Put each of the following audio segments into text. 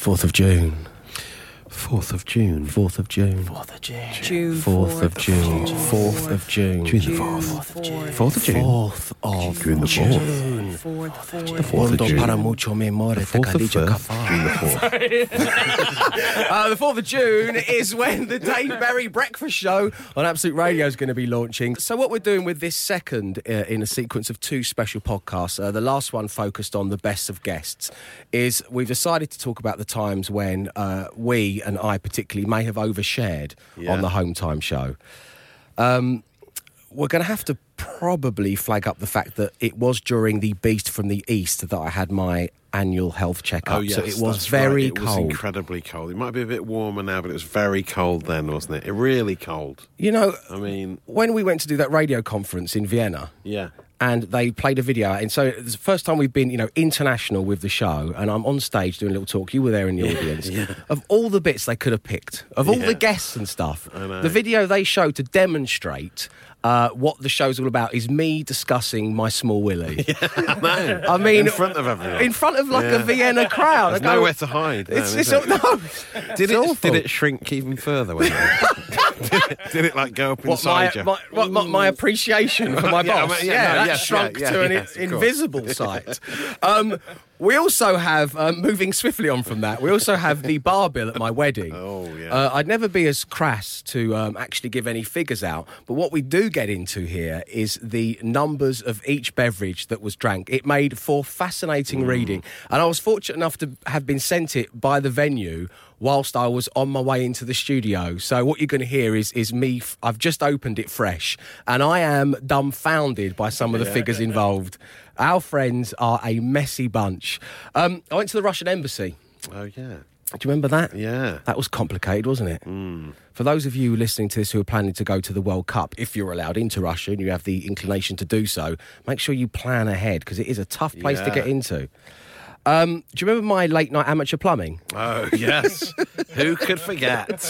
4th of June. 4th of June. 4th of June. 4th of June. June 4th of June. 4th of June. June the June 4th. of June. 4th of June. 4th of June the 4th. Fourth, The fourth. 4th of Mundo June. para mucho mi amor, te 4th of calicio June the 4th. Uh, the 4th of June is when the Dave Berry Breakfast Show on Absolute Radio is going to be launching. So, what we're doing with this second uh, in a sequence of two special podcasts, uh, the last one focused on the best of guests, is we've decided to talk about the times when uh, we, and I particularly, may have overshared Yeah. on the Home Time Show. Um, we're going to have to probably flag up the fact that it was during the Beast from the East that I had my annual health checkup. Oh, yes. so it was very right. It was cold. incredibly cold. It might be a bit warmer now, but it was very cold then, wasn't it? It really cold. you know, I mean, when we went to do that radio conference in Vienna, yeah. And they played a video, and so it's the first time we've been, you know, international with the show, and I'm on stage doing a little talk. You were there in the audience. Of all the bits they could have picked, of all Yeah. the guests and stuff, the video they showed to demonstrate. Uh, what the show's all about is me discussing my small willy. No. I mean, in front of everyone. in front of like a Vienna crowd. There's go, nowhere to hide. It's, then, it's all, it? no. Did it's it? Did it shrink even further? Did, it, did it like go up What my, inside you? my, what, my, my appreciation for my Yeah, I boss? mean, yeah, yeah, no, that yes, shrunk yeah, to an yes, in- of course. invisible sight. Um, we also have, um, moving swiftly on from that, we also have the bar bill at my wedding. Oh, yeah. Uh, I'd never be as crass to um, actually give any figures out, but what we do get into here is the numbers of each beverage that was drank. It made for fascinating reading, and I was fortunate enough to have been sent it by the venue whilst I was on my way into the studio. So what you're going to hear is is me. f- I've just opened it fresh, and I am dumbfounded by some of the figures involved. Our friends are a messy bunch. Um, I went to the Russian embassy. oh yeah. Do you remember that? Yeah. That was complicated, wasn't it? For those of you listening to this who are planning to go to the World Cup, if you're allowed into Russia and you have the inclination to do so, make sure you plan ahead because it is a tough place to get into. Um, do you remember my late night amateur plumbing? Oh yes. Who could forget?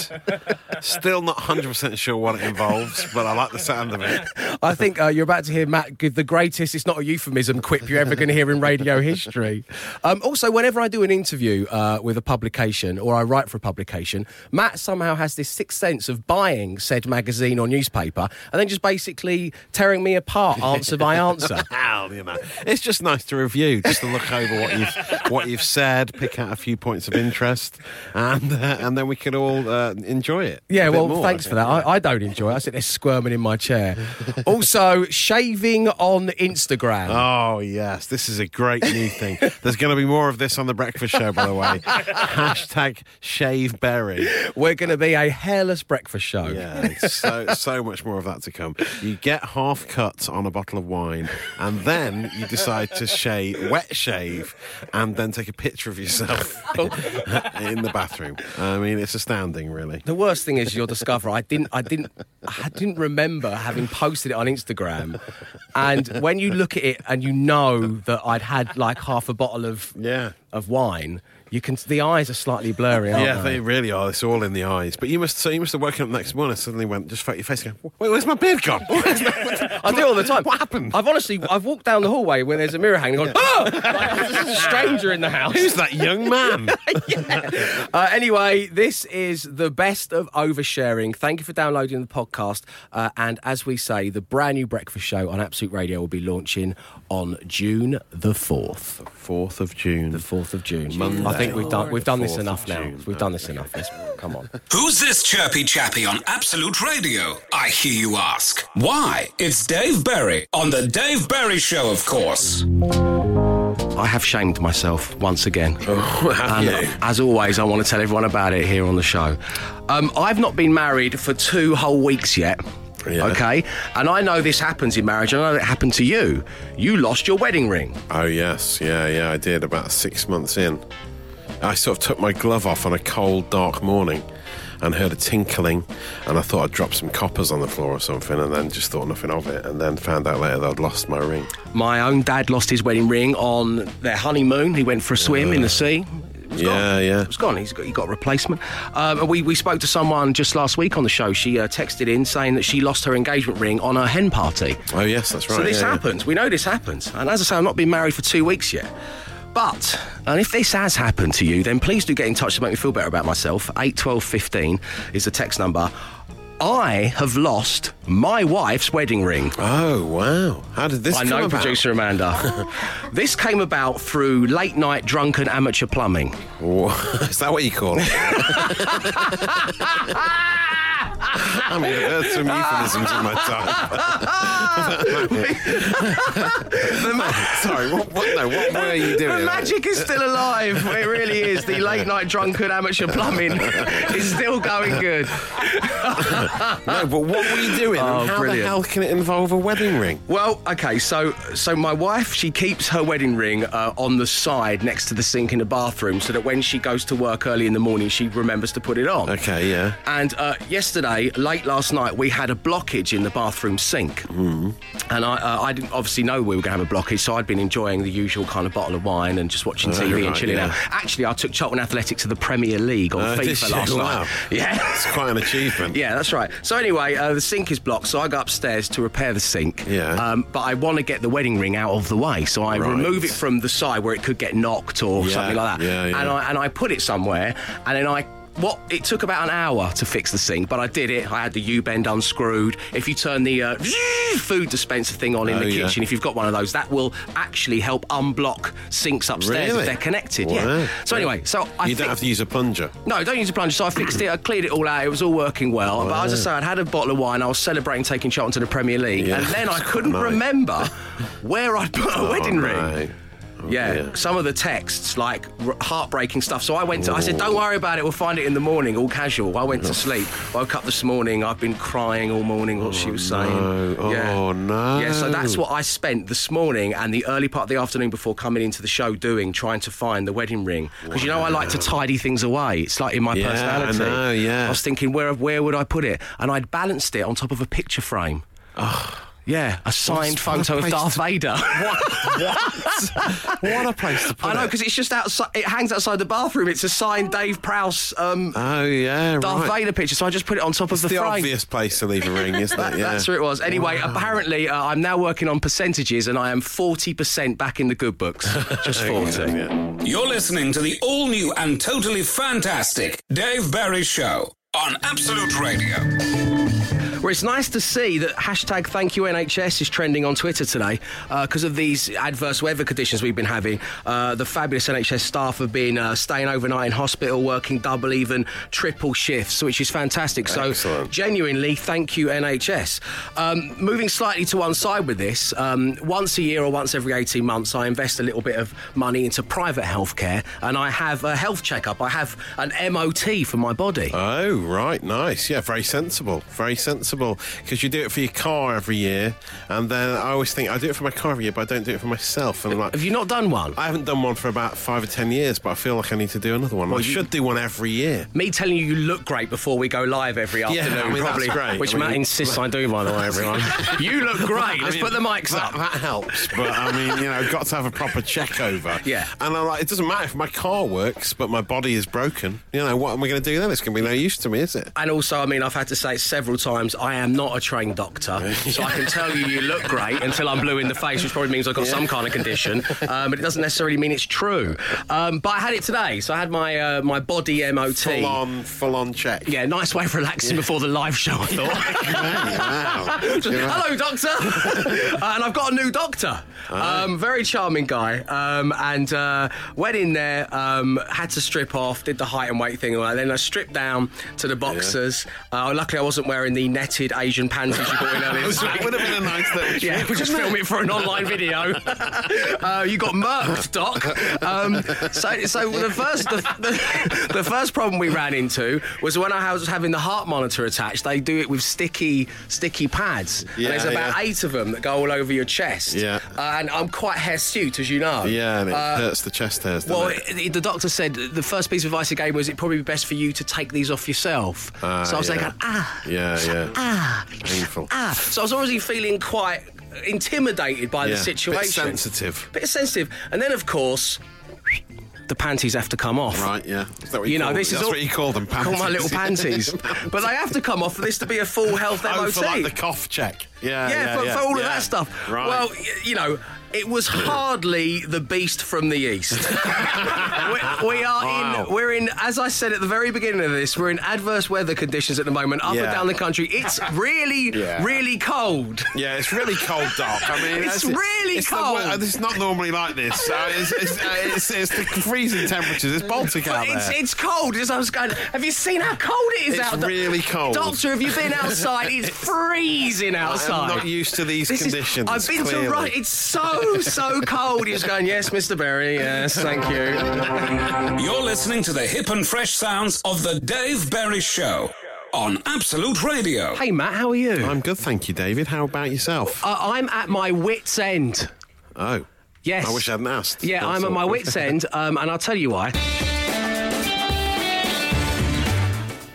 Still not 100% sure what it involves, but I like the sound of it. I think uh, you're about to hear Matt give the greatest, it's not a euphemism, quip you're ever going to hear in radio history. Um, also, whenever I do an interview uh, with a publication or I write for a publication, Matt somehow has this sixth sense of buying said magazine or newspaper and then just basically tearing me apart answer by answer. Well, you know, it's just nice to review, just to look over what you've what you've said, pick out a few points of interest, and uh, and then we can all uh, enjoy it. Yeah, well, more, thanks for that. I, I don't enjoy it. I sit there squirming in my chair. also, shaving on Instagram. Oh yes, this is a great new thing. There's going to be more of this on the breakfast show, by the way. Hashtag shave berry. We're going to be a hairless breakfast show. Yeah, so so much more of that to come. You get half cut on a bottle of wine, and then you decide to shave, wet shave, and then take a picture of yourself in the bathroom. I mean, it's astounding, really. The worst thing is you'll discover I didn't I didn't I didn't remember having posted it on Instagram. And when you look at it and you know that I'd had like half a bottle of Yeah. of wine, you can the eyes are slightly blurry, aren't Yeah, they? they really are. It's all in the eyes. But you must so you must have woken up next morning and suddenly went just felt your face going, Wait, where's my beard gone? My- I do it all the time. What happened? I've honestly, I've walked down the hallway where there's a mirror hanging, gone, oh, like, there's a stranger in the house. Who's that young man? Uh, anyway, this is the best of oversharing. Thank you for downloading the podcast. Uh, and as we say, the brand new breakfast show on Absolute Radio will be launching on June the fourth. Fourth of June. The fourth of June. Monday. I think we've done we've done this enough now. We've done this enough. Let's, come on. Who's this chirpy chappy on Absolute Radio? I hear you ask. Why? It's Dave Berry on The Dave Berry Show, of course. I have shamed myself once again. have and you? as always, I want to tell everyone about it here on the show. Um, I've not been married for two whole weeks yet. Yeah. Okay, and I know this happens in marriage. I know it happened to you. You lost your wedding ring. Oh yes, yeah, yeah, I did about six months in. I sort of took my glove off on a cold, dark morning and heard a tinkling and I thought I'd dropped some coppers on the floor or something and then just thought nothing of it and then found out later that I'd lost my ring. My own dad lost his wedding ring on their honeymoon. He went for a swim in the sea. It Yeah, gone. yeah. It's gone. He's got, he got a replacement. Um, we, we spoke to someone just last week on the show. She uh, texted in saying that she lost her engagement ring on her hen party. Oh yes, that's right. So this yeah, yeah. happens. We know this happens. And as I say, I've not been married for two weeks yet. But, and if this has happened to you, then please do get in touch to make me feel better about myself. 81215 is the text number. I have lost my wife's wedding ring. Oh wow! How did this? I know, about? producer Amanda. this came about through late night drunken amateur plumbing. Is that what you call it? I mean, heard some euphemisms in my time. Sorry, what, what, no, what were you doing? The magic is still alive. It really is. The late night drunkard amateur plumbing is still going good. No, but what were you doing? Oh, how brilliant. the hell can it involve a wedding ring? Well, okay, so so my wife she keeps her wedding ring uh, on the side next to the sink in the bathroom, so that when she goes to work early in the morning, she remembers to put it on. Okay, yeah. And uh, yesterday, late last night, we had a blockage in the bathroom sink. Hmm. And I, uh, I didn't obviously know we were going to have a blockage, so I'd been enjoying the usual kind of bottle of wine and just watching TV and right, chilling yeah. out. Actually, I took Charlton Athletic to the Premier League on Uh, FIFA last Wow. night. Yeah. It's quite an achievement. Yeah, that's right. So anyway, uh, the sink is blocked, so I go upstairs to repair the sink. Yeah. Um, but I want to get the wedding ring out of the way, so I Right. remove it from the side where it could get knocked or Yeah, something like that. yeah, yeah. And I and I put it somewhere, and then I. What it took about an hour to fix the sink, but I did it. I had the U bend unscrewed. If you turn the uh, food dispenser thing on in Oh, the yeah. kitchen, if you've got one of those, that will actually help unblock sinks upstairs Really? if they're connected. Wow. Yeah. So anyway, so I You don't have to use a plunger. no, don't use a plunger. So I fixed it. I cleared it all out. It was all working well. But as I say, I'd had a bottle of wine. I was celebrating taking Charlton to the Premier League, Yeah. and then I couldn't remember where I'd put a wedding ring. right. Yeah, dear. some of the texts like r- heartbreaking stuff. So I went to. I said, "Don't worry about it. We'll find it in the morning." All casual. I went to sleep. Woke up this morning. I've been crying all morning. What she was oh, saying. no. Yeah. Oh, no. Yeah. So that's what I spent this morning and the early part of the afternoon before coming into the show doing, trying to find the wedding ring. Because you know I like to tidy things away. It's like in my Yeah, I personality. know, yeah. I was thinking, where where would I put it? And I'd balanced it on top of a picture frame. Yeah, a signed what a photo of Darth to- Vader. what What what a place to put it. I know it. because it's just outside. It hangs outside the bathroom. It's a signed Dave Prowse um, Oh yeah, Darth right. Vader picture. So I just put it on top of the, the frame. obvious place to leave a ring, isn't That- it? Yeah. That's where it was. Anyway, apparently uh, I'm now working on percentages, and I am forty percent back in the good books. Just forty. You're listening to the all new and totally fantastic Dave Berry Show on Absolute Radio. Well, it's nice to see that hashtag thank you NHS is trending on Twitter today because of these adverse weather conditions we've been having. Uh, the fabulous NHS staff have been uh, staying overnight in hospital, working double, even triple shifts, which is fantastic. So, Excellent. genuinely, thank you NHS. Um, moving slightly to one side with this, um, once a year or once every 18 months, I invest a little bit of money into private healthcare and I have a health checkup. I have an MOT for my body. Oh right, nice. Yeah, very sensible. Very sensible. Because you do it for your car every year, and then I always think I do it for my car every year, but I don't do it for myself. And I'm like, have you not done one? I haven't done one for about five or ten years, but I feel like I need to do another one. I you- should do one every year. me telling you you look great before we go live every Yeah, afternoon, I mean, probably, great. which I mean, Matt insists I do, by the way, everyone. you look great. Let's I mean, put the mics that, up. That helps, but I mean, you know, I've got to have a proper check over. Yeah. And I'm like, it doesn't matter if my car works, but my body is broken. You know, what am I going to do then? It's going to be no use to me, is it? And also, I mean, I've had to say it several times, I am not a trained doctor, so I can tell you you look great until I'm blue in the face, which probably means I've got some kind of condition, um, but it doesn't necessarily mean it's true. Um, but I had it today, so I had my uh, my body MOT. Full on, full on check. Yeah, nice way of relaxing before the live show, I thought. wow. Hello, doctor. uh, and I've got a new doctor. Um, very charming guy. Um, and uh, went in there, um, had to strip off, did the height and weight thing, and then I stripped down to the boxers. Uh, luckily, I wasn't wearing the Asian panties you brought in earlier this That week. would have been a nice little Yeah, we'll just film it? it for an online video. uh, you got murked, Doc. Um, so, so the first, the, the, the first problem we ran into was when I was having the heart monitor attached. They do it with sticky, sticky pads. Yeah, and there's about yeah. eight of them that go all over your chest. Yeah. Uh, and I'm quite hirsute, as you know. Yeah, and it Uh, hurts the chest hairs. well, it? it- the doctor said the first piece of advice he gave was it'd probably be best for you to take these off yourself. Ah, so I was yeah. like, ah, Yeah, yeah. Ah, Painful. ah. So I was already feeling quite intimidated by yeah. the situation. Bit sensitive. Bit sensitive. And then, of course, the panties have to come off. Right, yeah. Is that what you, You know, this is that's all- what you call them, I call my little panties. but they have to come off for this to be a full health Oh, MOT. for like the cough check. Yeah, yeah, yeah, for, yeah, for all of that stuff. Right. Well, y- you know, It was hardly the beast from the east. we, we are Wow. in. We're in. As I said at the very beginning of this, we're in adverse weather conditions at the moment, up and down the country. It's really, Yeah. really cold. Yeah, it's really cold, Doc. I mean, It's really it's cold. we- it's not normally like this. Uh, it's, it's, uh, it's, it's the freezing temperatures. It's Baltic out it's, there. it's cold. As I was going, have you seen how cold it is It's out there? really cold. Doctor, have you been outside? It's freezing outside. I'm not used to these This is- conditions. I've been clearly. to right. It's so so cold. He's going, yes, Mr. Berry. Yes, thank you. You're listening to the hip and fresh sounds of the Dave Berry Show on Absolute Radio. Hey, Matt, how are you? I'm good, thank you, David. How about yourself? Uh, I'm at my wits' end. oh, Yes. I wish I hadn't asked. Yeah, That's I'm at my wits' end, um, and I'll tell you why.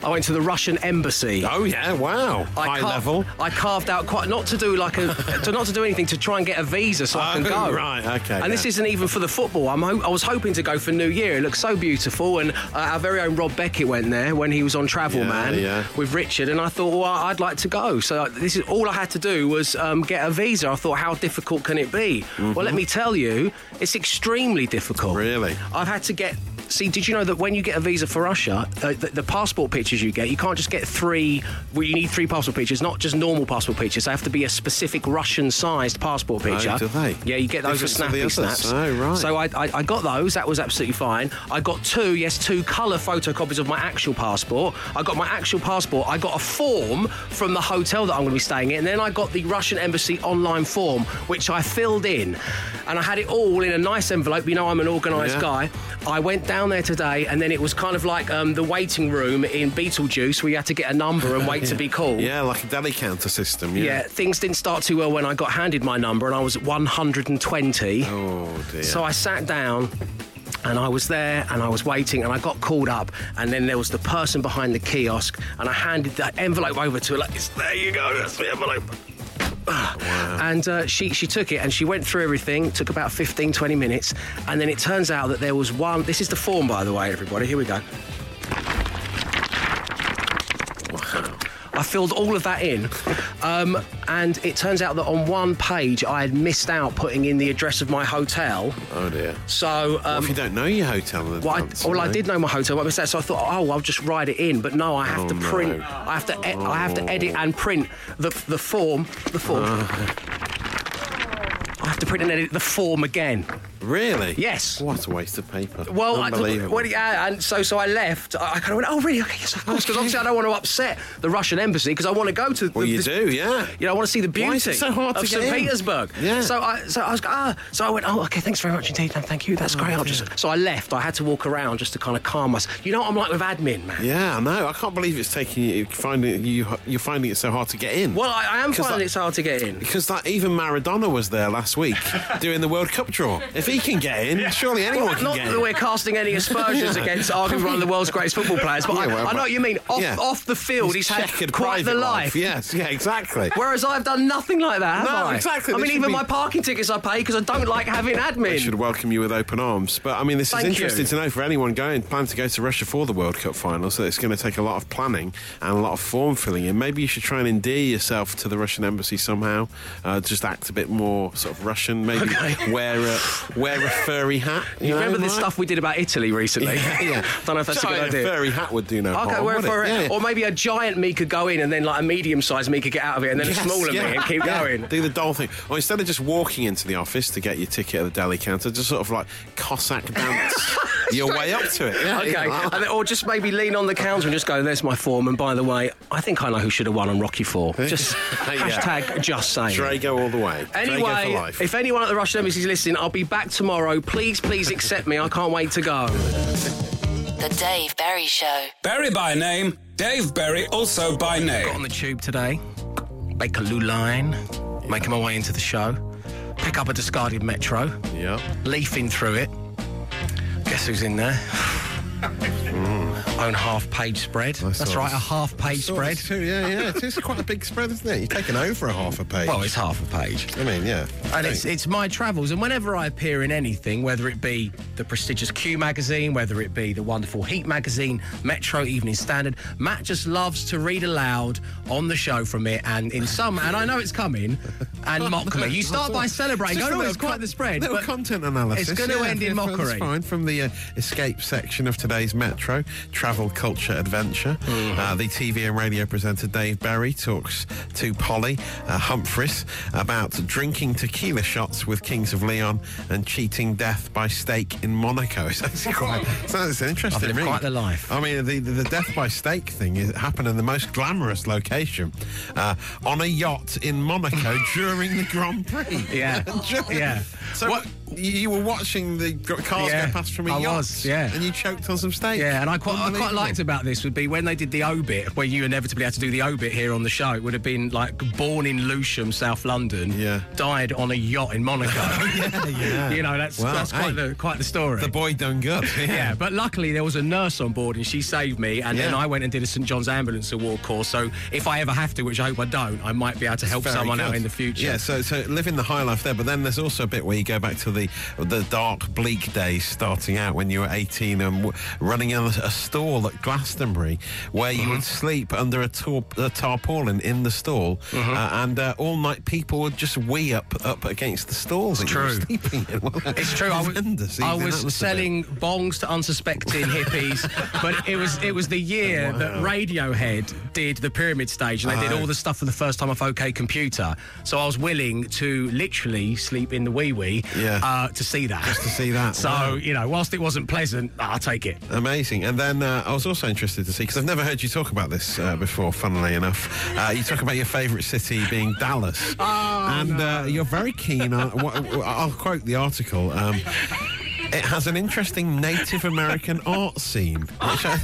I went to the Russian embassy. Oh yeah, wow, I high car- level. I carved out quite not to do like a to not to do anything to try and get a visa so I can Oh, go. right, okay, And this isn't even for the football. I'm ho- I was hoping to go for New Year. It looks so beautiful, and uh, our very own Rob Beckett went there when he was on Travel Yeah, Man yeah. with Richard, and I thought, well, I'd like to go. So uh, this is all I had to do was um, get a visa. I thought, how difficult can it be? Well, let me tell you, it's extremely difficult. Mm-hmm. Really? I've had to get. See, did you know that when you get a visa for Russia, uh, the, the passport pictures you get, you can't just get three. Well, you need three passport pictures, not just normal passport pictures. They have to be a specific Russian-sized passport picture. Oh, do they? Yeah, you get those to snappy snaps. Oh, right. So I, I, I got those. That was absolutely fine. I got two, yes, two colour photocopies of my actual passport. I got my actual passport. I got a form from the hotel that I'm going to be staying in. And then I got the Russian embassy online form, which I filled in. And I had it all in a nice envelope. You know, I'm an organised Yeah. guy. I went down there today, and then it was kind of like um, the waiting room in Beetlejuice, where you had to get a number and wait to be called. Yeah, like a deli counter system. Yeah. Yeah, things didn't start too well when I got handed my number, and I was at 120. Oh dear. So I sat down and I was there and I was waiting and I got called up and then there was the person behind the kiosk and I handed that envelope over to her like. There you go, that's the envelope. And uh, she, she took it and she went through everything, took about 15, 20 minutes. And then it turns out that there was one. This is the form, by the way, everybody. Here we go. I filled all of that in, um, and it turns out that on one page I had missed out putting in the address of my hotel. oh dear. So What um, if you don't know your hotel in well, I, well, I did know my hotel, I missed that, so I thought, oh, I'll just write it in. But no, I have Oh, to print. no. I have to. E- I have to edit and print the the form. The form. I have to print and edit the form again. Really? Yes. What a waste of paper. Well, I, Unbelievable. well, yeah, and so so I left. I, I kind of went, oh, really? Okay, yes, of course. Because Okay. obviously I don't want to upset the Russian embassy because I want to go to. well, you this- do, yeah. You know, I want to see the beauty Why is it so hard of St. Petersburg. Yeah. So I, so I was, ah, so I went, oh, okay, thanks very much indeed, no, thank you, that's great. I'll just. So I left. I had to walk around just to kind of calm myself. You know what I'm like with admin, man. Yeah, I know. I can't believe it's taking you finding you you're finding it so hard to get in. Well, I, I am finding that- it's hard to get in. Because that even Maradona was there last week doing the World Cup draw. If he can get in, surely anyone can Not get that we're casting any aspersions against arguably one of the world's greatest football players, but Yeah, I, well, I know what you mean. Off, yeah. off the field, he's, had quite the private life. Yes, yeah, exactly. Whereas I've done nothing like that, have No, I? exactly. I They mean, even be- my parking tickets I pay because I don't like having admin. They should welcome you with open arms. But I mean, this Thank is interesting you. to know for anyone going plan to go to Russia for the World Cup final. So it's going to take a lot of planning and a lot of form filling in. Maybe you should try and endear yourself to the Russian embassy somehow. Uh, just act a bit more sort of Russian. Maybe Okay. wear a wear a furry hat. You, You know, remember this Mike? stuff we did about Italy recently? Yeah, yeah. don't know if that's a good a idea. furry hat would do no Okay, harm. would for it? it? Yeah. Or maybe a giant me could go in and then like a medium sized me could get out of it and then Yes, a smaller yeah, me and keep yeah. going. Do the doll thing. Or instead of just walking into the office to get your ticket at the deli counter, just sort of like Cossack dance your way up to it. Yeah, Okay, then, or just maybe lean on the counter and just go, "There's my form." And by the way, I think I know who should have won on Rocky Four. Just Yeah. hashtag just saying. Drago all the way. Anyway, life. if anyone at the Russian Embassy is listening, I'll be back tomorrow. Please, please accept me. I can't wait to go. The Dave Berry Show. Berry by name, Dave Berry also by name. Got on the tube today, Bakerloo line, making my way into the show, pick up a discarded Metro, yeah. leafing through it. Guess who's in there? Hmm. Own half page spread. That's saw right, a half page spread. Too, yeah, yeah. It's, it's quite a big spread, isn't it? You're taking over a half a page. Well, it's half a page. I mean, yeah. And it's, it's my travels. And whenever I appear in anything, whether it be the prestigious Q magazine, whether it be the wonderful Heat magazine, Metro Evening Standard, Matt just loves to read aloud on the show from it. And in some, and I know it's coming, and mock me. You start by celebrating. Just Oh, no, little it's quite con- the spread. Little but content analysis. It's going to yeah, end in yeah, mockery. That's fine. From the uh, escape section of today's Metro, travel, culture, adventure. Mm-hmm. Uh, the TV and radio presenter Dave Berry talks to Polly uh, Humphries about drinking tequila shots with Kings of Leon and cheating death by stake in Monaco. It's quite. So it's interesting. read. quite the life. I mean, the, the, death by stake thing is, happened in the most glamorous location uh, on a yacht in Monaco during the Grand Prix. Yeah. Yeah. So What- you, were watching the cars Yeah, go past from a I yacht, was, yeah. and you choked on some steak. Yeah, and I quite, I quite liked about this would be when they did the obit, where you inevitably had to do the obit here on the show. It would have been like born in Lewisham, South London, Yeah. died on a yacht in Monaco. Oh, yeah, yeah. You know, that's Well, that's hey, quite the quite the story. The boy done good. yeah, but luckily there was a nurse on board and she saved me. And then I went and did a St John's Ambulance Award course. So if I ever have to, which I hope I don't, I might be able to help Very someone out in the future. Yeah, so so living the high life there, but then there's also a bit where you go back to the the dark, bleak days starting out when you were 18 and w- running a, a stall at Glastonbury where you Mm-hmm. would sleep under a, tar- a tarpaulin in the stall, Mm-hmm. uh, and uh, all night people would just wee up up against the stalls were true. It's true. I was. I was that must have selling bongs to unsuspecting hippies, but it was it was the year that Radiohead did the Pyramid Stage, and they did Oh. all the stuff for the first time off OK Computer. So I was willing to literally sleep in the wee wee Yeah. Uh, to see that. to see that. So Wow. you know, whilst it wasn't pleasant, I'll take it. Amazing. And then uh, I was also interested to see, because I've never heard you talk about this uh, before, funnily enough. Uh, you talk about your favourite city being Dallas. and uh, you're very keen on, what, I'll quote the article. Um, it has an interesting Native American art scene, which I,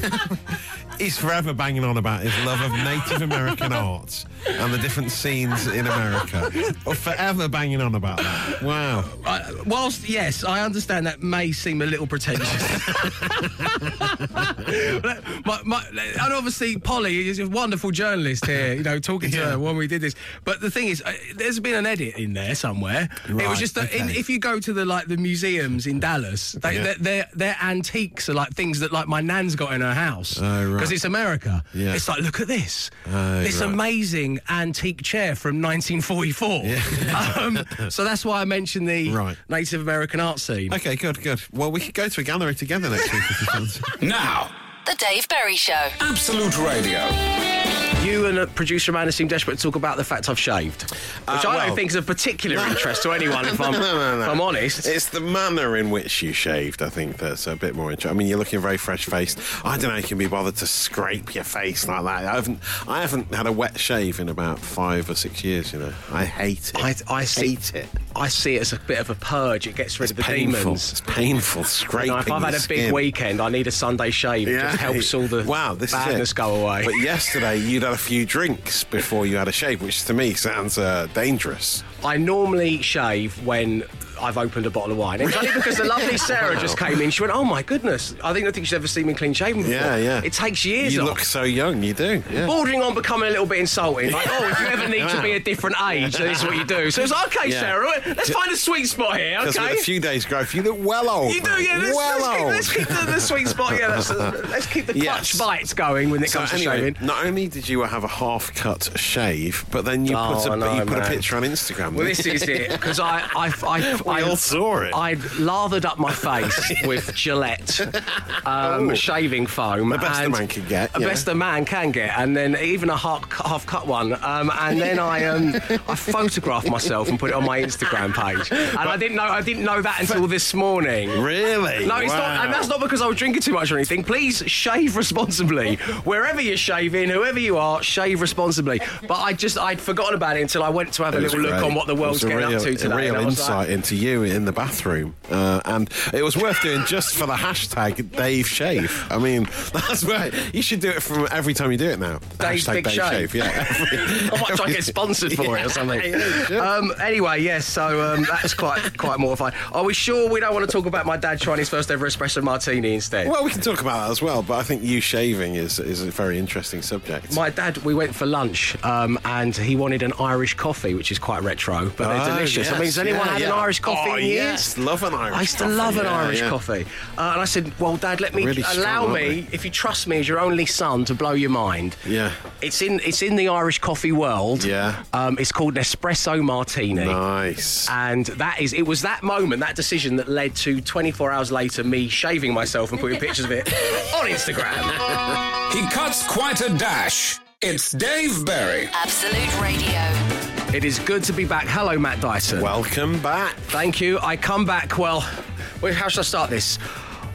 he's forever banging on about his love of Native American art and the different scenes in America. Forever banging on about that. Wow. Uh, whilst yes, I understand that may seem a little pretentious. my, my, and obviously, Polly is a wonderful journalist here. You know, talking to Yeah. her when we did this. But the thing is, uh, there's been an edit in there somewhere. it was just that in, if you go to the like the museums in Dallas, they, Yeah. their, their their antiques are like things that like my nan's got in her house Oh, right. Because it's America. Yeah. It's like look at this, Oh, this right. amazing antique chair from 1944. um, so that's why I mentioned the Right. Native American art scene. Okay, good, good. Well, we could go to a gallery together next week if you fancy. Now, The Dave Berry Show. Absolute Radio. You and uh, producer Amanda seem desperate to talk about the fact I've shaved, which Uh, I well- don't think is of particular interest to anyone. If I'm, No, no, no. if I'm honest, It's the manner in which you shaved, I think, that's a bit more interesting. I mean, you're looking very fresh faced. I don't know, you can be bothered to scrape your face like that. I haven't, I haven't had a wet shave in about five or six years. You know, I hate it. I, I see, hate it. I see it as a bit of a purge. It gets rid of the painful. demons. It's painful. Scraping. You know, if I've had a big skin. weekend, I need a Sunday shave. It just helps all the wow, this badness go away. But yesterday you'd had a few drinks before you had a shave, which to me sounds uh, dangerous. I normally shave when I've opened a bottle of wine. It's only because the lovely Sarah just came in. She went, "Oh my goodness! I think I think she's ever seen me clean shaven before." Yeah, yeah. It takes years. You off. look so young. You do. Yeah. bordering on becoming a little bit insulting. Like, oh, if you ever need to be a different age, this is what you do. So it's like, okay, Yeah. Sarah, let's find a sweet spot here, okay? a few days' growth, you look well old. you do, yeah. Let's, well let's, keep, old. let's keep the, the sweet spot. Yeah, let's, uh, let's keep the clutch Yes. bites going when it So comes anyway, to shaving. not only did you have a half-cut shave, but then you Oh, put a I know, you put a picture on Instagram. Well, this is it because I, I, I, We I all saw it. I'd lathered up my face with Gillette um, Oh. shaving foam. The best a man can get, The yeah. best a man can get, and then even a half, half cut one. Um, and then I um, I photographed myself and put it on my Instagram page. And I didn't know I didn't know that until this morning. Really? No, it's not, and that's not because I was drinking too much or anything. Please shave responsibly. Wherever you're shaving, whoever you are, shave responsibly. But I just, I'd forgotten about it until I went to have a It was little look on what the world's getting real, up to today. A real I insight like, into you in the bathroom, uh, and it was worth doing just for the hashtag Dave Shave. I mean, that's right. You should do it from every time you do it now. Dave's hashtag Big Dave Shave. Yeah. I might try and get sponsored for it or something. Yeah. Um, anyway, yes, so um, that's quite quite mortifying. Are we sure we don't want to talk about my dad trying his first ever espresso martini instead? Well, we can talk about that as well, but I think you shaving is is a very interesting subject. my dad, we went for lunch um, and he wanted an Irish coffee, which is quite retro. but they're Oh, delicious. I mean, has anyone yeah, had an. Irish coffee Oh, in years? yes, love an Irish I used to coffee, love an yeah, Irish yeah. coffee. Uh, and I said, well, Dad, let me Really allow aren't me, if you trust me as your only son, to blow your mind. Yeah. It's in it's in the Irish coffee world. Yeah. Um, it's called an espresso martini. Nice. And that is, it was that moment, that decision that led to 24 hours later me shaving myself and putting pictures of it on Instagram. He cuts quite a dash. It's Dave Berry. Absolute Radio. It is good to be back. Hello, Matt Dyson. Welcome back. Thank you. I come back, well, how should I start this?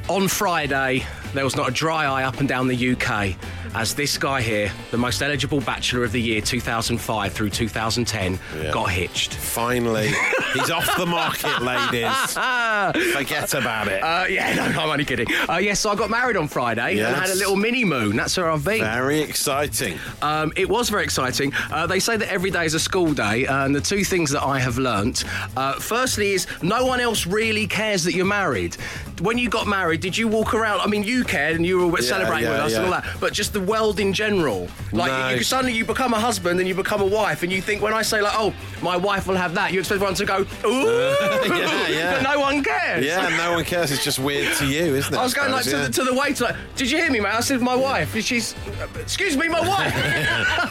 On Friday, there was not a dry eye up and down the UK as this guy here, the most eligible bachelor of the year 2005 through 2010, Yeah. got hitched. Finally, he's off the market, ladies. Forget about it. Uh, yeah, no, I'm only kidding. Uh, yes, so I got married on Friday and Yes. had a little mini moon. That's where I've been. Very exciting. Um, it was very exciting. Uh, they say that every day is a school day, uh, and the two things that I have learnt uh, firstly, is no one else really cares that you're married. When you got married, did you walk around? I mean, you cared and you were celebrating yeah, with us and all that, but just the world in general. Like, No. you, you, suddenly you become a husband and you become a wife, and you think, when I say, like, oh, my wife will have that, you expect everyone to go, ooh, Yeah, yeah. but no one cares. Yeah, no one cares. It's just weird to you, isn't it? I was going like to, suppose, the, to the waiter, like, did you hear me, mate? I said, my wife. She's, excuse me, my wife.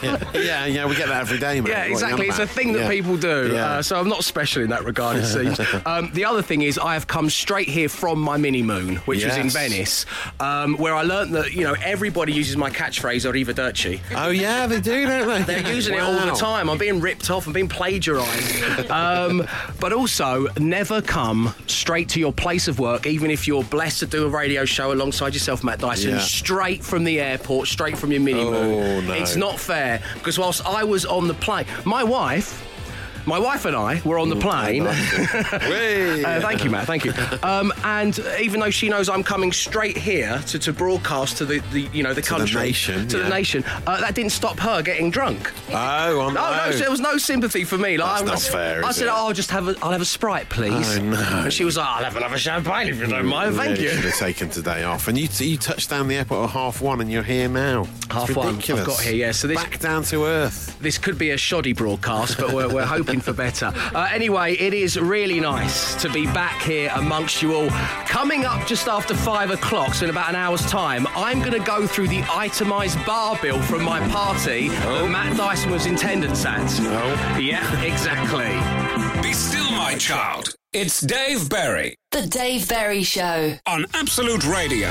yeah. yeah, yeah, we get that every day, mate. Yeah, What are you exactly. It's a thing that people do. Yeah. Uh, so I'm not special in that regard, it seems. um, the other thing is, I have come straight here from my mini moon, which was in Venice, um, where I learnt that you know everybody uses my catchphrase or "Arrivederci." oh, yeah, they do, don't they? They're using it all the time. I'm being ripped off. I'm being plagiarised. um, but also, never come straight to your place of work, even if you're blessed to do a radio show alongside yourself, Matt Dyson, Yeah. straight from the airport, straight from your mini Oh, no. It's not fair because whilst I was on the plane, my wife. My wife and I were on the plane. Uh, thank you, Matt. Thank you. Um, and even though she knows I'm coming straight here to, to broadcast to the, the you know the the country nation, to the nation, uh, that didn't stop her getting drunk. Oh, on No, no, there was no sympathy for me. Like, That's I, not I, fair, I is said? "Oh, I'll just have a, I'll have a sprite, please." Oh, no. And she was like, "I'll have another champagne if you don't mind, thank really you." should have taken today off. And you, you touched down the airport at half one, and you're here now. It's Half one, I've got here, yeah, so this- back down to earth. This could be a shoddy broadcast, but we're, we're hoping for better. Uh, anyway, it is really nice to be back here amongst you all. Coming up just after five o'clock, so in about an hour's time, I'm going to go through the itemised bar bill from my party that Matt Dyson was in attendance at. Oh. Yeah, exactly. Be still, my child. It's Dave Berry The Dave Berry Show. on Absolute Radio.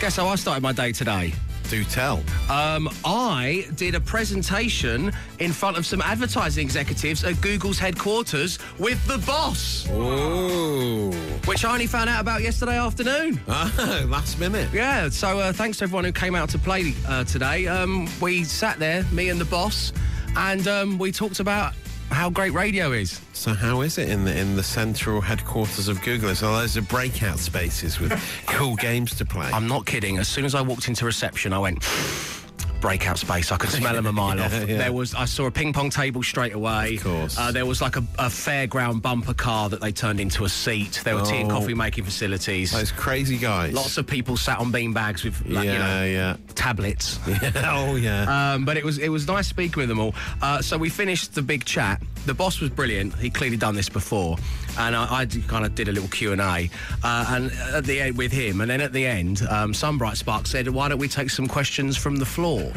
Guess how I started my day today? Do tell. Um, I did a presentation in front of some advertising executives at Google's headquarters with the boss, Ooh. which I only found out about yesterday afternoon. Oh, last minute. Yeah, so uh, thanks to everyone who came out to play uh, today. Um, we sat there, me and the boss, and um, we talked about how great radio is. So how is it in the in the central headquarters of Google? Is there loads of breakout spaces with cool games to play? I'm not kidding. As soon as I walked into reception, I went. Breakout space. I could smell them a mile off. Yeah, yeah. There was. I saw a ping pong table straight away. Of course. Uh, there was like a, a fairground bumper car that they turned into a seat. There were tea and Oh. coffee making facilities. Those crazy guys. Lots of people sat on bean bags with, like, yeah, you know, yeah. tablets. oh yeah. Um, but it was it was nice speaking with them all. Uh, so we finished the big chat. The boss was brilliant. He'd clearly done this before, and I, I kind of did a little Q and A, uh, and at the end with him. And then at the end, um, some bright spark said, "Why don't we take some questions from the floor?"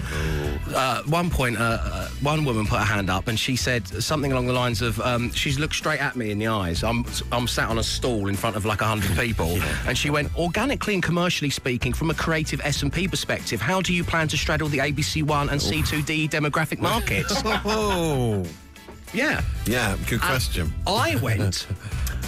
Uh, one point, uh, uh, one woman put her hand up, and she said something along the lines of, um, "She's looked straight at me in the eyes. I'm I'm sat on a stall in front of like a hundred people, and she went, organically and commercially speaking, from a creative S and P perspective, how do you plan to straddle the ABC One and C2D demographic markets?" oh. Yeah. Yeah, good question. I went.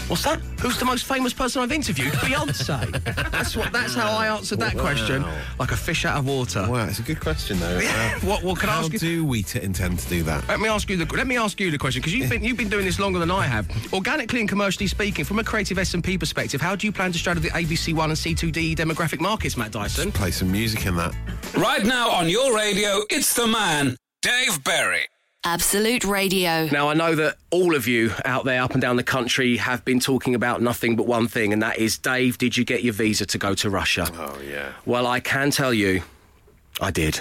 What's that? Who's the most famous person I've interviewed? Beyonce. That's what. That's how I answered that Wow. question, like a fish out of water. wow, it's a good question though. Uh, What? What can I how ask you? do we t- intend to do that? Let me ask you the let me ask you the question because you've been you've been doing this longer than I have. Organically and commercially speaking, from a creative S and P perspective, how do you plan to straddle the ABC One and C2D demographic markets, Matt Dyson? Play some music in that. Right now on your radio, it's the man, Dave Berry. Absolute Radio. Now I know that all of you out there up and down the country have been talking about nothing but one thing, and that is Dave. Did you get your visa to go to Russia? Oh yeah. Well, I can tell you, I did.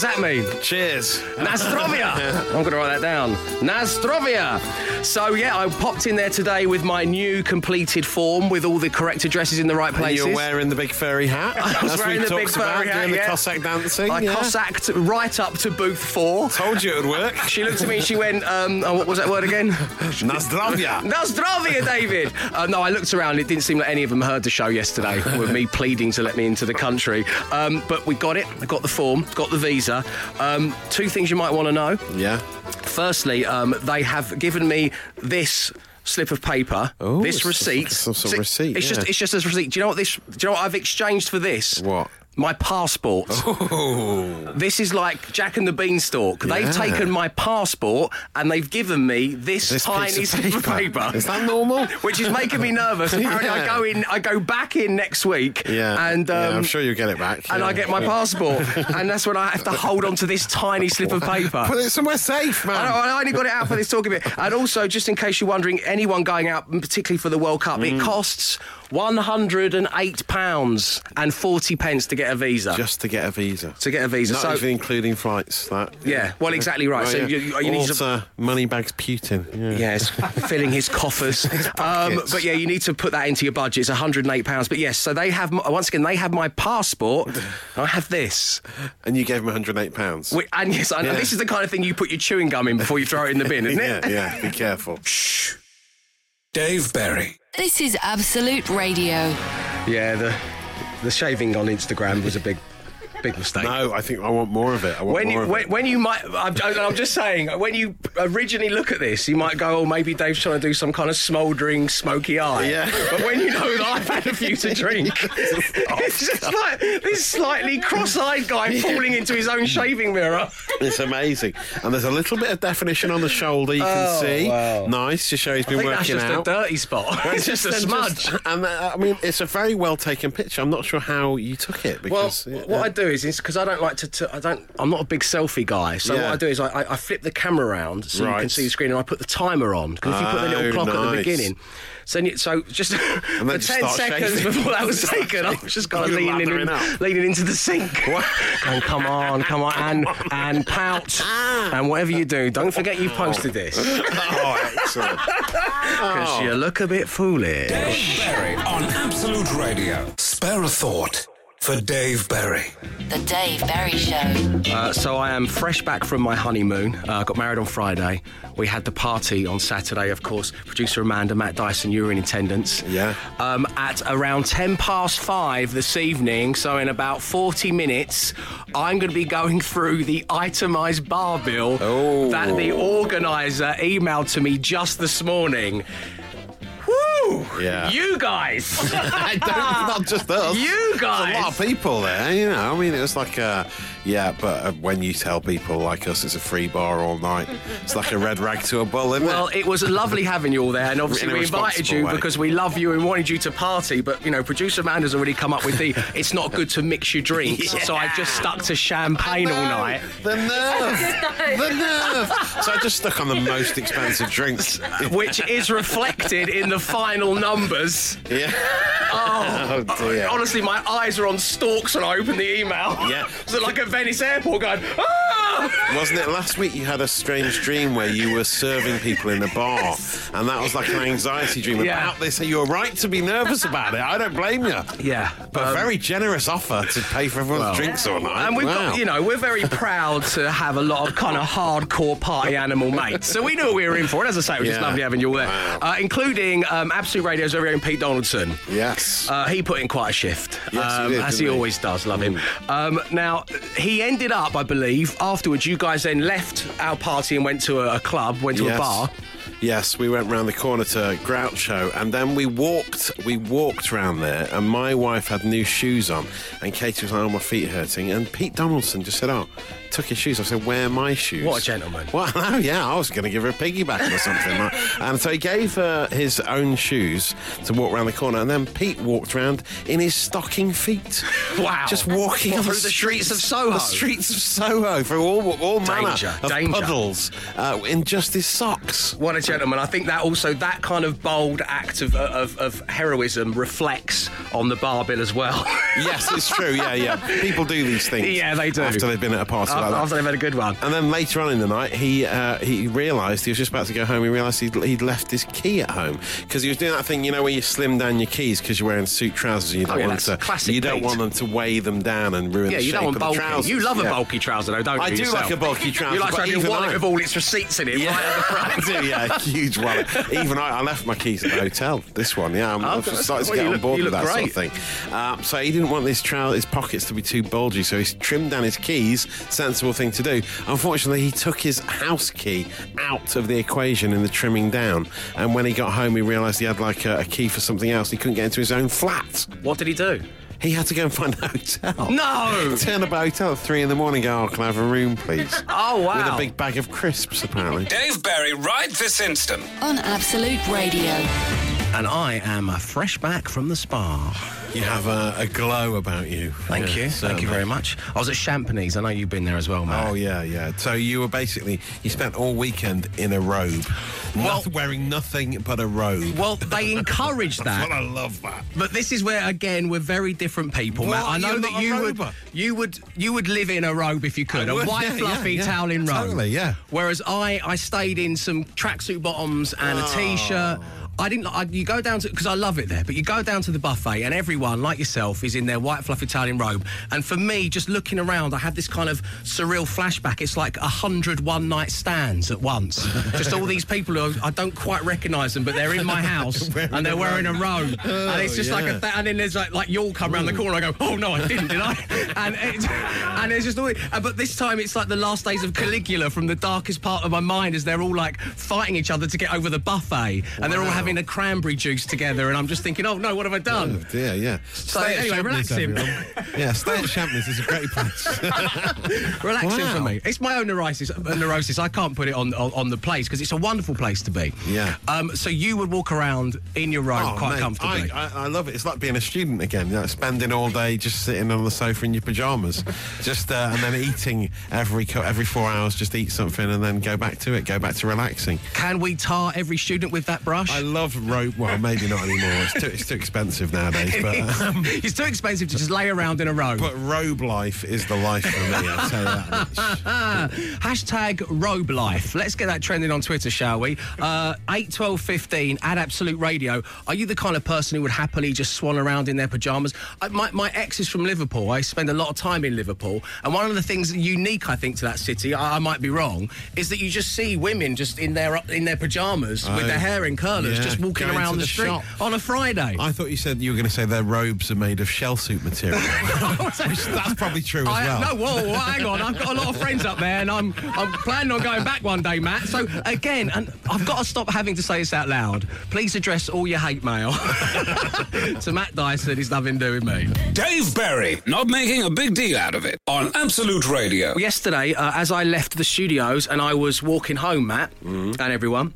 Does that mean? Cheers. Nastrovia. I'm going to write that down. Nastrovia. So yeah, I popped in there today with my new completed form with all the correct addresses in the right And places. you're wearing the big furry hat. I was That's what wearing we the big talked about furry hat, doing yeah. the Cossack dancing. I yeah. Cossacked right up to booth four. Told you it would work. She looked at me and she went, um, oh, what was that word again? Nazdravia. Nastrovia, David. Uh, no, I looked around. It didn't seem like any of them heard the show yesterday with me pleading to let me into the country. Um, but we got it. I got the form, got the visa. Um, two things you might want to know. Yeah. Firstly, um, they have given me this slip of paper, Oh, this it's receipt. some sort of receipt, It's yeah. just it's just a receipt. Do you know what this? Do you know what I've exchanged for this? What? My passport. Oh. This is like Jack and the Beanstalk. They've taken my passport and they've given me this, This tiny piece of slip of paper. Is that normal? Which is making me nervous. Apparently, I go in, I go back in next week, Yeah. and um, yeah, I'm sure you'll get it back. and yeah. I get my passport, and that's when I have to hold on to this tiny slip of paper. Put it somewhere safe, man. I, I only got it out for this talking bit. And also, just in case you're wondering, anyone going out, particularly for the World Cup, Mm. it costs £108 and 40 pence to get a visa. Just to get a visa. to get a visa. Not so, even including flights. That. Yeah, well, exactly right. So you- you- you need to- Moneybags Putin. Yeah. Yes, filling his coffers. um, but yeah, you need to put that into your budget. It's 108 pounds. But yes, so they have my- once again they have my passport. I have this, And you gave him 108 pounds. Whi- and yes, I know Yeah. this is the kind of thing you put your chewing gum in before you throw it in the bin, isn't yeah, it? yeah. Be careful. Shh. Dave Berry. This is Absolute Radio. Yeah, the the shaving on Instagram was a big big mistake. No, I think I want more of it. I want When more you, of when, it. when you might, I'm, I'm just saying, when you originally look at this, you might go, oh, maybe Dave's trying to do some kind of smouldering, smoky eye. Yeah. But when you know that I've had a few to drink, it's just like this slightly cross-eyed guy falling into his own shaving mirror. It's amazing. And there's a little bit of definition on the shoulder you can Oh, see. wow. Nice to show he's been think that's working just out. a dirty spot. it's just a and smudge. and uh, I mean, it's a very well taken picture. I'm not sure how you took it Well, because yeah, what I do is, is because I don't like to, to, I don't, I'm not a big selfie guy. So Yeah. what I do is I, I, I flip the camera around so you can see the screen, and I put the timer on because if you put the little Oh, clock at the beginning, so you- so just for ten just seconds shaving. before that was taken, I was just kind of You're leaning, in, leaning into the sink. What? Going, come on, come on, and and pout, and whatever you do, don't forget you've posted this oh, excellent. because you look a bit foolish. Dave Berry on Absolute Radio. Spare a thought for Dave Berry. The Dave Berry Show. Uh, so I am fresh back from my honeymoon. Uh, got married on Friday. We had the party on Saturday, of course. Producer Amanda, Matt Dyson, you were in attendance. Yeah. Um, at around 10 past five this evening, so in about 40 minutes, I'm going to be going through the itemised bar bill Oh. that the organiser emailed to me just this morning. Woo! Yeah. You guys! I don't, not just us. You There's a lot of people there, you know. I mean, it was like a, yeah, but uh, when you tell people like us it's a free bar all night, it's like a red rag to a bull, isn't Well, it? it was lovely having you all there, and obviously In we invited you way. because we love you and wanted you to party. But you know, producer Amanda's already come up with the "it's not good to mix your drinks," so I just stuck to champagne all night. The nerve! the nerve! So I just stuck on the most expensive drinks. Which is reflected in the final numbers. yeah. Oh, Oh, dear. honestly, my eyes were on stalks when I opened the email. Yeah. it like at Venice Airport going, ah! Wasn't it last week you had a strange dream where you were serving people in a bar and that was like an anxiety dream Yeah. about this? And you're right to be nervous about it. I don't blame you. Yeah, But um, a very generous offer to pay for everyone's well, drinks all night. And we've Wow. got, you know, we're very proud to have a lot of kind of hardcore party animal mates. So we knew what we were in for. And as I say, it was just lovely having you there, Wow. uh, including um, Absolute Radio's very own Pete Donaldson. Yes. Uh, he put in quite a shift, Yes, he um, did, as he he? always does. Love him. Um, now he ended up, I believe, afterwards. You guys then left our party and went to a, a club, went to yes. a bar. Yes, we went round the corner to Groucho, and then we walked. We walked round there, and my wife had new shoes on, and Katie was like, "Oh, my feet are hurting." And Pete Donaldson just said, "Oh, took his shoes." I said, "Where are my shoes?" What a gentleman. Well, no, yeah, I was going to give her a piggyback or something. like- and so he gave her his own shoes to walk round the corner, and then Pete walked round in his stocking feet. Wow. Just walking What, through the streets of Soho? The streets of Soho through all all manner Danger, of danger. puddles uh, in just his socks. What a gentleman! I think that also that kind of bold act of of, of heroism reflects on the bar bill as well. yes, it's true. Yeah, yeah. People do these things. Yeah, they do. After they've been at a party like that. After they've had a good one. And then later on in the night, he uh, he realised he was just about to go home. He realised he'd, he'd left his key at home because he was doing that thing, you know, where you slim down your keys because you're wearing suit trousers. And you don't Oh, yeah, want to. classic you don't Pete. want them to weigh them down and ruin Yeah, the you don't want bulky. trousers. You love a Yeah. bulky trouser, though, don't I you? do yourself? like a bulky trouser. You like to have your wallet I- with all its receipts in it Yeah, right at the front. I do. Yeah, huge wallet. Even I, I left my keys at the hotel. This one, yeah, I'm, Oh, I've started to get on board with that sort of thing. Um, so he didn't want his trou- his pockets to be too bulgy, so he's trimmed down his keys. Sensible thing to do. Unfortunately, he took his house key out of the equation in the trimming down, and when he got home, he realised he had like a, a key for something else. He couldn't get into his own flat. What did he do? He had to go and find a hotel. No! Turn up at a hotel at three in the morning. Go, oh, can I have a room, please? Oh, wow. With a big bag of crisps, apparently. Dave Berry right this instant. On Absolute Radio. And I am uh, fresh back from the spa. You have a, a glow about you. Thank Yeah, you. Thank you very much. I was at Champneys. I know you've been there as well, Matt. Oh yeah, yeah. So you were basically you spent all weekend in a robe, Well- Noth- wearing nothing but a robe. Well, they encourage that. Well, I love that. But this is where again we're very different people, Matt. I know that not a you would you would you would live in a robe if you could, I a would, white yeah, fluffy yeah, yeah. toweling robe. Totally, yeah. Whereas I I stayed in some tracksuit bottoms and a t-shirt. I didn't. I, you go down to because I love it there, but you go down to the buffet and everyone, like yourself, is in their white fluffy Italian robe. And for me, just looking around, I had this kind of surreal flashback. It's like a hundred one night stands at once. just all these people who I don't quite recognise them, but they're in my house and they're wearing a robe. and it's just like a th- and then there's like like you'll come around the corner. I go, oh no, I didn't, did I? and it's, and it's just all. uh, But this time it's like the last days of Caligula from the darkest part of my mind, as they're all like fighting each other to get over the buffet, and they're all Wow. Having a cranberry juice together, and I'm just thinking, oh no, what have I done? Oh dear, yeah. So Stay anyway, relaxing. everyone. yeah, stay at Champneys. It's a great place. Relaxing for me. It's my own neurosis. uh, neurosis. I can't put it on on, on the place because it's a wonderful place to be. Yeah. Um. So you would walk around in your robe Oh, quite mate, comfortably. I, I, I love it. It's like being a student again. You know, spending all day just sitting on the sofa in your pajamas, just uh, and then eating every every four hours. Just eat something and then go back to it. Go back to relaxing. Can we tar every student with that brush? I love rope. Well, maybe not anymore. It's too, it's too expensive nowadays. But um, it's too expensive to just lay around in a robe. but robe life is the life for me. I'll tell you that much. Hashtag robe life. Let's get that trending on Twitter, shall we? Uh, 8, 12, 15 at Absolute Radio. Are you the kind of person who would happily just swan around in their pyjamas? I, my, my ex is from Liverpool. I spend a lot of time in Liverpool. And one of the things unique, I think, to that city, I, I might be wrong, is that you just see women just in their in their pyjamas with Oh, their hair in curlers, yeah, just walking around the, the street shop. on a Friday. I thought you said you were going to say their robes are made of shell suit material. Which, that's probably true as I, well. No, whoa, whoa, hang on. I've got a lot of friends up there, and I'm I'm planning on going back one day, Matt. So again, and I've got to stop having to say this out loud. Please address all your hate mail to Matt Dyson. It's nothing to do with me. Dave Berry, not making a big deal out of it on Absolute Radio. Yesterday, uh, as I left the studios and I was walking home, Matt and everyone,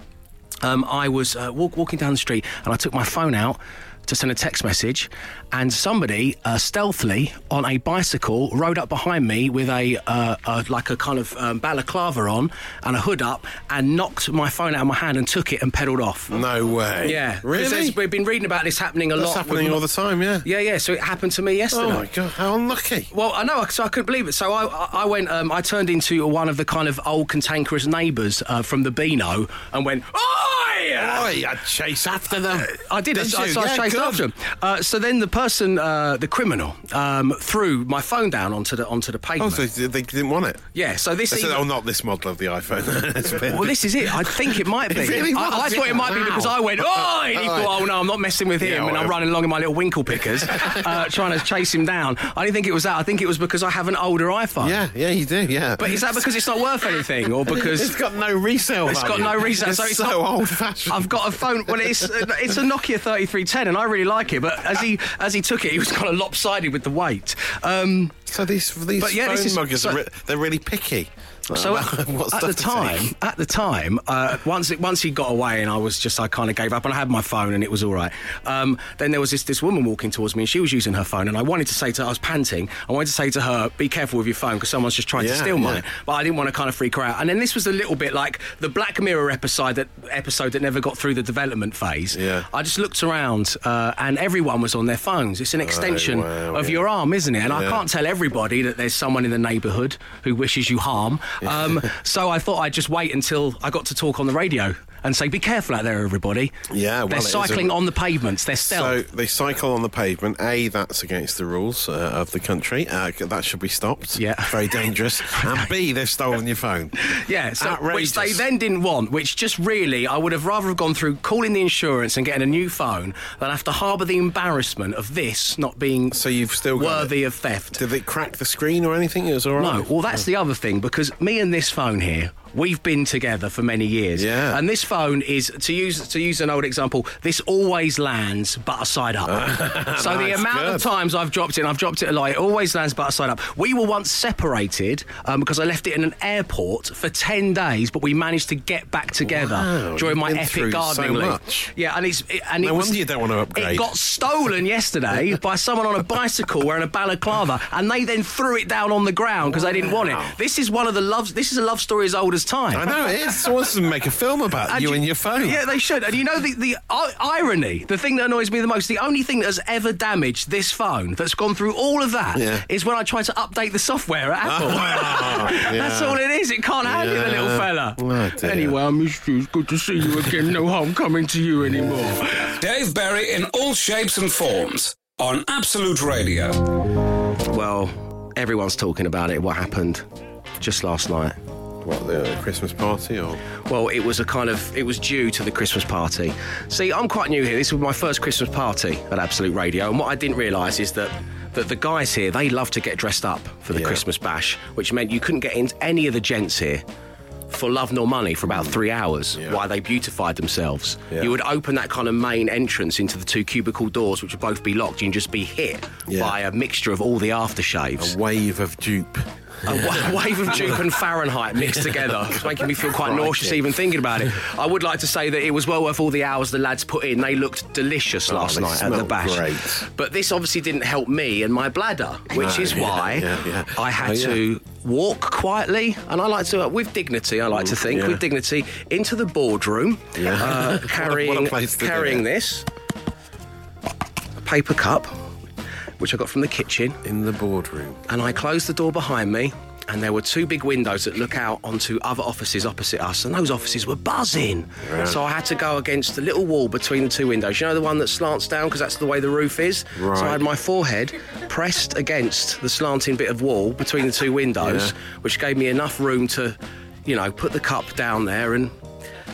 um, I was uh, walk, walking down the street and I took my phone out to send a text message, and somebody uh, stealthily on a bicycle rode up behind me with a uh, uh, like a kind of um, balaclava on and a hood up, and knocked my phone out of my hand and took it and pedalled off. No way. Yeah, Really? We've been reading about this happening a That's lot. happening all the time, yeah. Yeah, yeah. So it happened to me yesterday. Oh my god, how unlucky. Well, I know, so I couldn't believe it. So I, I- went, um, I turned into one of the kind of old cantankerous neighbours uh, from the Beano and went, Oi! Oh, I chase after them. I did. Did I, you? so I Yeah, chased after. Uh, so then the person, uh, the criminal, um, threw my phone down onto the onto the Oh, so they didn't want it. yeah. So this. They said, "Oh, not this model of the iPhone." It's a bit- well, this is it. I think it might be. It really I, I thought it might be because I went, oh, and he Oh, thought, oh no, I'm not messing with him, Yeah, and I'm running along in my little winkle pickers, uh, trying to chase him down. I didn't think it was that. I think it was because I have an older iPhone. yeah, yeah, you do. Yeah, But is that because it's not worth anything, or because it's got no resale? It's got no resale, It's so it's so not- old-fashioned. I've got a phone. Well, it's it's a Nokia 3310, and I really like it. But as he as he took it, he was kind of lopsided with the weight. Um, So these these But yeah, phone is- muggers so- are re- they're really picky. So at, at the time, at the time, uh, once it, once he got away, and I was just, I kind of gave up, and I had my phone, and it was all right. Um, then there was this this woman walking towards me, and she was using her phone, and I wanted to say to her, I was panting, I wanted to say to her, "Be careful with your phone, because someone's just trying to steal mine." yeah. But I didn't want to kind of freak her out. And then this was a little bit like the Black Mirror episode that episode that never got through the development phase. Yeah. I just looked around, uh, and everyone was on their phones. It's an extension wow, of yeah. your arm, isn't it? And I can't tell everybody that there's someone in the neighbourhood who wishes you harm. Um, so I thought I'd just wait until I got to talk on the radio and say, "Be careful out there, everybody." Yeah, well, they're cycling a- on the pavements. They're stealth. So they cycle on the pavement. A, that's against the rules uh, of the country. Uh, that should be stopped. Yeah. Very dangerous. and B, they've stolen your phone. Yeah, so which they then didn't want, which just really I would have rather have gone through calling the insurance and getting a new phone than have to harbour the embarrassment of this not being So you've still worthy of theft. Did it crack the screen or anything? It was all right. No, well, that's the other thing because me and this phone here, we've been together for many years. Yeah. And this phone is to use to use an old example. This always lands butter side up. so the amount of times I've dropped it, and I've dropped it a lot. It always lands butter side up. We were once separated um, because I left it in an airport for ten days, but we managed to get back together Wow, during my epic gardening so much. Yeah, and it's it, and No it was, wonder you don't want to upgrade. It got stolen yesterday by someone on a bicycle wearing a balaclava, and they then threw it down on the ground because they didn't want it. This is one of the loves. This is a love story as old as time. I know it is. Someone wants to make a film about you, and your phone. Yeah, they should. And you know the, the i- irony, the thing that annoys me the most, the only thing that has ever damaged this phone that's gone through all of that is Yeah. when I try to update the software at Apple. Oh, that's yeah. all it is. It can't handle it, the little fella. Oh, anyway, I missed you. It's good to see you again. No harm coming to you anymore. Dave Berry in all shapes and forms on Absolute Radio. well, everyone's talking about it. What happened just last night? What the Christmas party or? Well, it was a kind of it was due to the Christmas party. See, I'm quite new here. This was my first Christmas party at Absolute Radio, and what I didn't realise is that that the guys here they love to get dressed up for the Yeah. Christmas bash, which meant you couldn't get in any of the gents here. For love nor money for about mm. three hours Yeah. while they beautified themselves. Yeah. You would open that kind of main entrance into the two cubicle doors, which would both be locked. You'd just be hit Yeah. by a mixture of all the aftershaves A wave of Joop. a wave of Joop and Fahrenheit mixed together. It's making me feel quite Crikey. nauseous even thinking about it. I would like to say that it was well worth all the hours the lads put in. They looked delicious last Oh, night at the bash. great. But this obviously didn't help me and my bladder, which No, is yeah, why yeah, yeah. I had Oh, to walk quietly and I like to, with dignity, I like to think, yeah. with dignity, into the boardroom, Yeah. uh, What a- carrying, what a to do carrying this paper cup, which I got from the kitchen In the boardroom. and I closed the door behind me. And there were two big windows that look out onto other offices opposite us, and those offices were buzzing. So I had to go against the little wall between the two windows. You know the one that slants down because that's the way the roof is. So I had my forehead pressed against the slanting bit of wall between the two windows, Yeah. which gave me enough room to, you know, put the cup down there. And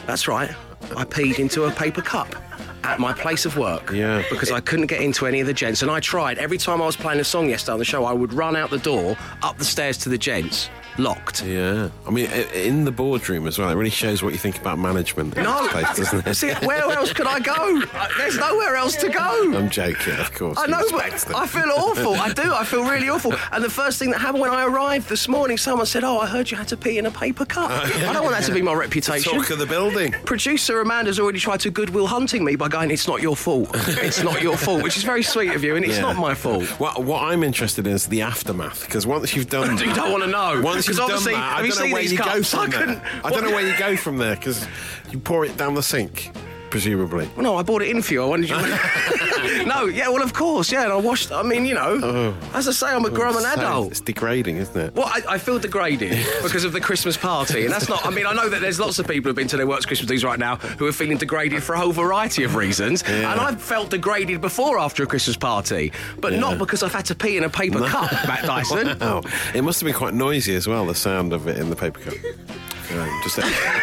that's right, I peed into a paper cup. At my place of work, Yeah. because I couldn't get into any of the gents, and I tried every time I was playing a song yesterday on the show. I would run out the door, up the stairs to the gents, locked. Yeah. I mean, in the boardroom as well. It really shows what you think about management in No, place, doesn't it? see, where else could I go? Uh, There's nowhere else to go. I'm joking, of course. I know, but them. I feel awful. I do. I feel really awful. And the first thing that happened when I arrived this morning, someone said, "Oh, I heard you had to pee in a paper cup." I don't want that to be my reputation. Talk of the building. Producer Amanda's already tried to goodwill hunting me by going, "It's not your fault. It's not your fault," which is very sweet of you, and it's Yeah. not my fault. What, what I'm interested in is the aftermath because once you've done, You don't want to know. Once Because done obviously, that, I don't know where you cups? I from couldn't- there. I don't know where you go from there because you pour it down the sink, presumably. Well, no, I bought it in for you. I wanted you. no, yeah, well, of course, yeah. And I washed. I mean, you know, oh. as I say, I'm a grown Oh. So adult. It's degrading, isn't it? Well, I, I feel degraded because of the Christmas party, and that's not. I mean, I know that there's lots of people who've been to their works Christmas dues right now who are feeling degraded for a whole variety of reasons, and I've felt degraded before after a Christmas party, but not because I've had to pee in a paper cup, Matt Dyson. Oh, it must have been quite noisy as well. The sound of it in the paper cup. Just, just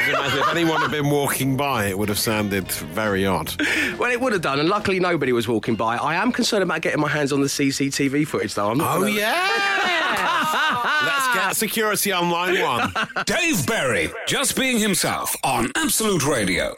imagine if anyone had been walking by, it would have sounded very odd. Well, it would have done, and luckily nobody was walking by. I am concerned about getting my hands on the CCTV footage, though. I'm not Oh gonna- yeah! Let's get security on line one. Dave Berry, just being himself on Absolute Radio.